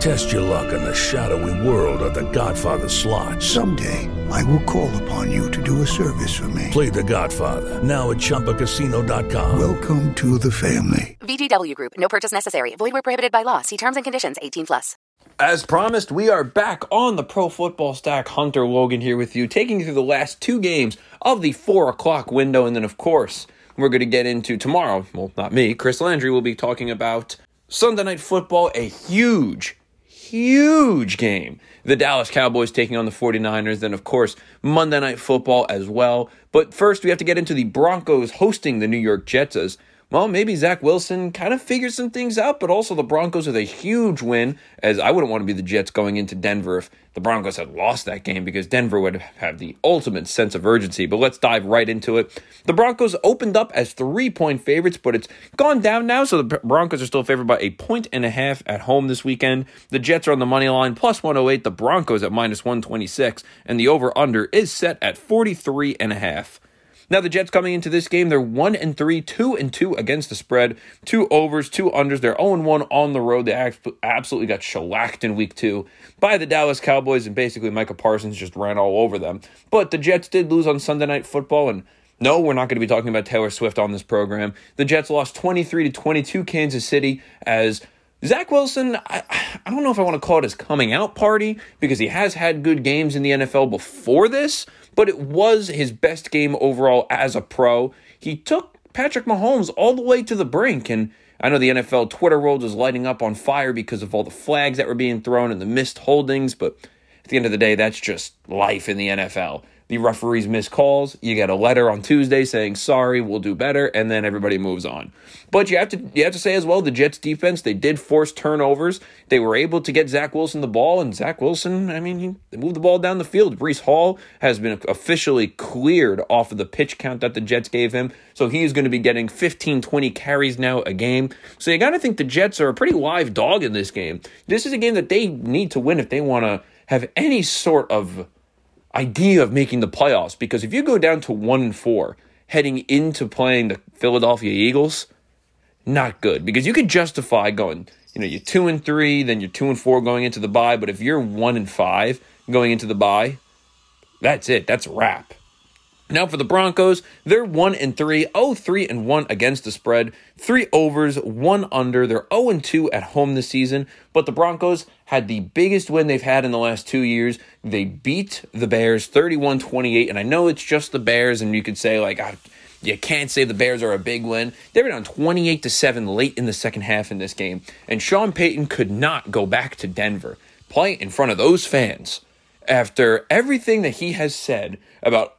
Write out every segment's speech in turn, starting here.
Test your luck in the shadowy world of The Godfather slot. Someday, I will call upon you to do a service for me. Play The Godfather now at ChumbaCasino.com. Welcome to the family. VGW Group. No purchase necessary. Void where prohibited by law. See terms and conditions. 18 plus. As promised, we are back on the Pro Football Stack. Hunter Logan here with you, taking you through the last two games of the four o'clock window, and then of course we're going to get into tomorrow. Well, not me. Chris Landry will be talking about Sunday Night Football, a huge huge game. The Dallas Cowboys taking on the 49ers, then, of course, Monday Night Football as well. But first, we have to get into the Broncos hosting the New York Jets as well, maybe Zach Wilson kind of figured some things out, but also the Broncos with a huge win, as I wouldn't want to be the Jets going into Denver if the Broncos had lost that game because Denver would have the ultimate sense of urgency. But let's dive right into it. The Broncos opened up as three point favorites, but it's gone down now, so the Broncos are still favored by a point and a half at home this weekend. The Jets are on the money line plus 108, the Broncos at minus 126, and the over under is set at 43 and a half. Now the Jets coming into this game, they're one and three, two and two against the spread, two overs, two unders. They're 0 and 1 on the road. They absolutely got shellacked in week two by the Dallas Cowboys, and basically Micah Parsons just ran all over them. But the Jets did lose on Sunday Night Football, and no, we're not going to be talking about Taylor Swift on this program. The Jets lost 23 to 22 Kansas City as Zach Wilson, I, I don't know if I want to call it his coming out party because he has had good games in the NFL before this, but it was his best game overall as a pro. He took Patrick Mahomes all the way to the brink, and I know the NFL Twitter world was lighting up on fire because of all the flags that were being thrown and the missed holdings, but at the end of the day, that's just life in the NFL the referees miss calls. You get a letter on Tuesday saying sorry, we'll do better, and then everybody moves on. But you have to you have to say as well, the Jets defense they did force turnovers. They were able to get Zach Wilson the ball, and Zach Wilson, I mean, he moved the ball down the field. Breece Hall has been officially cleared off of the pitch count that the Jets gave him, so he's going to be getting 15, 20 carries now a game. So you got to think the Jets are a pretty live dog in this game. This is a game that they need to win if they want to have any sort of idea of making the playoffs because if you go down to one and four heading into playing the Philadelphia Eagles, not good because you could justify going, you know, you're two and three, then you're two and four going into the bye. But if you're one and five going into the bye, that's it. That's a wrap. Now for the Broncos, they're 1 and 3, 0 3 and 1 against the spread, 3 overs, 1 under. They're 0 and 2 at home this season, but the Broncos had the biggest win they've had in the last 2 years. They beat the Bears 31-28, and I know it's just the Bears and you could say like ah, you can't say the Bears are a big win. They were down 28 to 7 late in the second half in this game, and Sean Payton could not go back to Denver. Play in front of those fans after everything that he has said about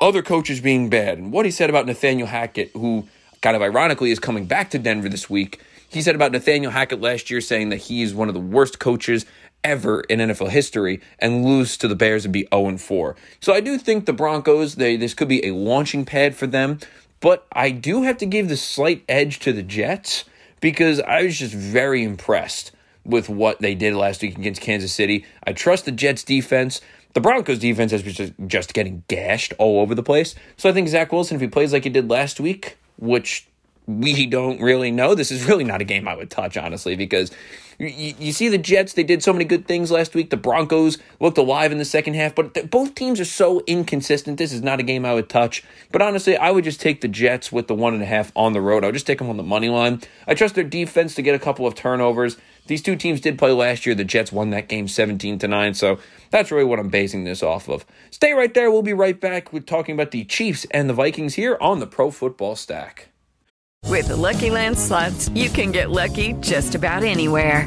other coaches being bad, and what he said about Nathaniel Hackett, who kind of ironically is coming back to Denver this week. He said about Nathaniel Hackett last year, saying that he is one of the worst coaches ever in NFL history and lose to the Bears and be 0 4. So I do think the Broncos, they this could be a launching pad for them, but I do have to give the slight edge to the Jets because I was just very impressed with what they did last week against Kansas City. I trust the Jets defense. The Broncos defense has just getting gashed all over the place. So I think Zach Wilson, if he plays like he did last week, which we don't really know. This is really not a game I would touch, honestly, because you, you, see the Jets, they did so many good things last week. The Broncos looked alive in the second half, but th- both teams are so inconsistent. This is not a game I would touch. But honestly, I would just take the Jets with the one and a half on the road. I would just take them on the money line. I trust their defense to get a couple of turnovers. These two teams did play last year. The Jets won that game 17 to 9, so that's really what I'm basing this off of. Stay right there. We'll be right back with talking about the Chiefs and the Vikings here on the Pro Football Stack. With the Lucky Land slots, you can get lucky just about anywhere.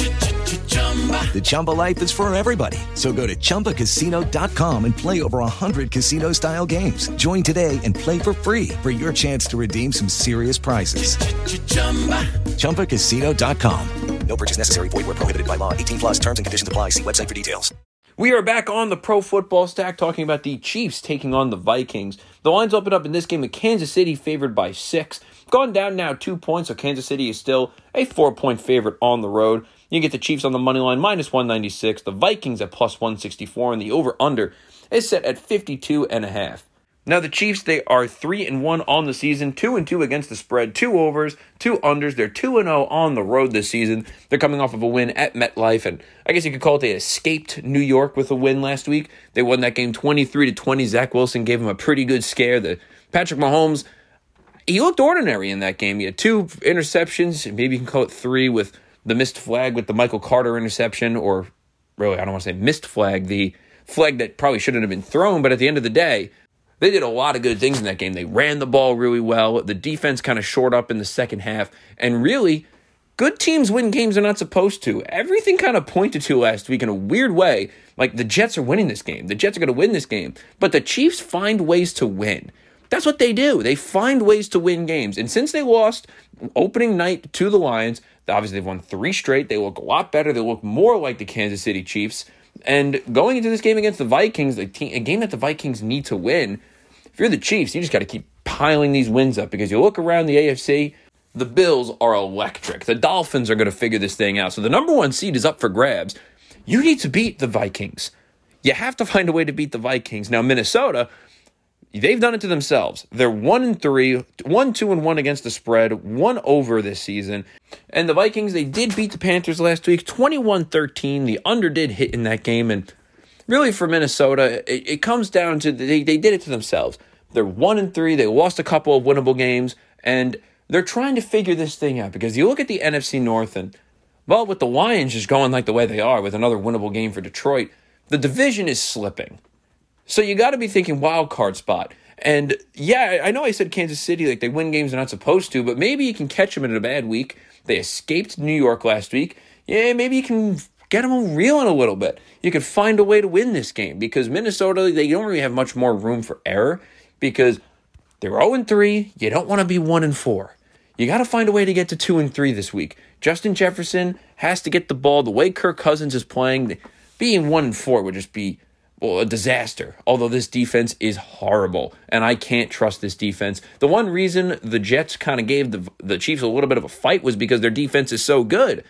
The Chumba life is for everybody. So go to ChumbaCasino.com and play over 100 casino style games. Join today and play for free for your chance to redeem some serious prizes. ChumbaCasino.com. No purchase necessary. Void where prohibited by law. 18 plus terms and conditions apply. See website for details. We are back on the Pro Football Stack talking about the Chiefs taking on the Vikings. The lines opened up in this game with Kansas City favored by six. Gone down now two points, so Kansas City is still a four point favorite on the road. You get the Chiefs on the money line minus 196, the Vikings at plus 164, and the over under is set at 52 and a half. Now the Chiefs, they are three and one on the season, two and two against the spread, two overs, two unders. They're two and zero on the road this season. They're coming off of a win at MetLife, and I guess you could call it they escaped New York with a win last week. They won that game twenty three to twenty. Zach Wilson gave them a pretty good scare. The Patrick Mahomes, he looked ordinary in that game. He had two interceptions, maybe you can call it three with the missed flag with the Michael Carter interception, or really, I don't want to say missed flag, the flag that probably shouldn't have been thrown, but at the end of the day they did a lot of good things in that game. They ran the ball really well. The defense kind of short up in the second half. And really, good teams win games they're not supposed to. Everything kind of pointed to last week in a weird way. Like the Jets are winning this game. The Jets are going to win this game. But the Chiefs find ways to win. That's what they do. They find ways to win games. And since they lost opening night to the Lions, obviously they've won three straight. They look a lot better. They look more like the Kansas City Chiefs. And going into this game against the Vikings, a, team, a game that the Vikings need to win, if you're the Chiefs, you just got to keep piling these wins up because you look around the AFC, the Bills are electric. The Dolphins are going to figure this thing out. So the number one seed is up for grabs. You need to beat the Vikings. You have to find a way to beat the Vikings. Now, Minnesota, they've done it to themselves. They're one and three, one, two, and one against the spread, one over this season. And the Vikings, they did beat the Panthers last week, 21 13. The under did hit in that game. And really for Minnesota, it, it comes down to they, they did it to themselves. They're one and three. They lost a couple of winnable games, and they're trying to figure this thing out because you look at the NFC North and Well, with the Lions just going like the way they are with another winnable game for Detroit, the division is slipping. So you got to be thinking wild card spot. And yeah, I know I said Kansas City, like they win games they're not supposed to, but maybe you can catch them in a bad week. They escaped New York last week. Yeah, maybe you can get them reeling a little bit. You could find a way to win this game because Minnesota, they don't really have much more room for error because they're 0 3. You don't want to be 1 4. You got to find a way to get to 2 and 3 this week. Justin Jefferson has to get the ball the way Kirk Cousins is playing. Being 1 and 4 would just be well, a disaster. Although this defense is horrible, and I can't trust this defense. The one reason the Jets kind of gave the the Chiefs a little bit of a fight was because their defense is so good.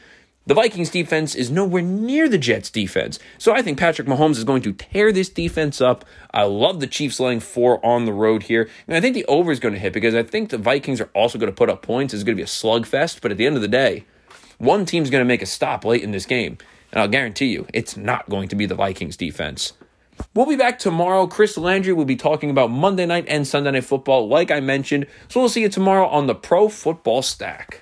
The Vikings defense is nowhere near the Jets defense. So I think Patrick Mahomes is going to tear this defense up. I love the Chiefs laying four on the road here. And I think the over is going to hit because I think the Vikings are also going to put up points. It's going to be a slugfest. But at the end of the day, one team's going to make a stop late in this game. And I'll guarantee you, it's not going to be the Vikings defense. We'll be back tomorrow. Chris Landry will be talking about Monday night and Sunday night football, like I mentioned. So we'll see you tomorrow on the Pro Football Stack.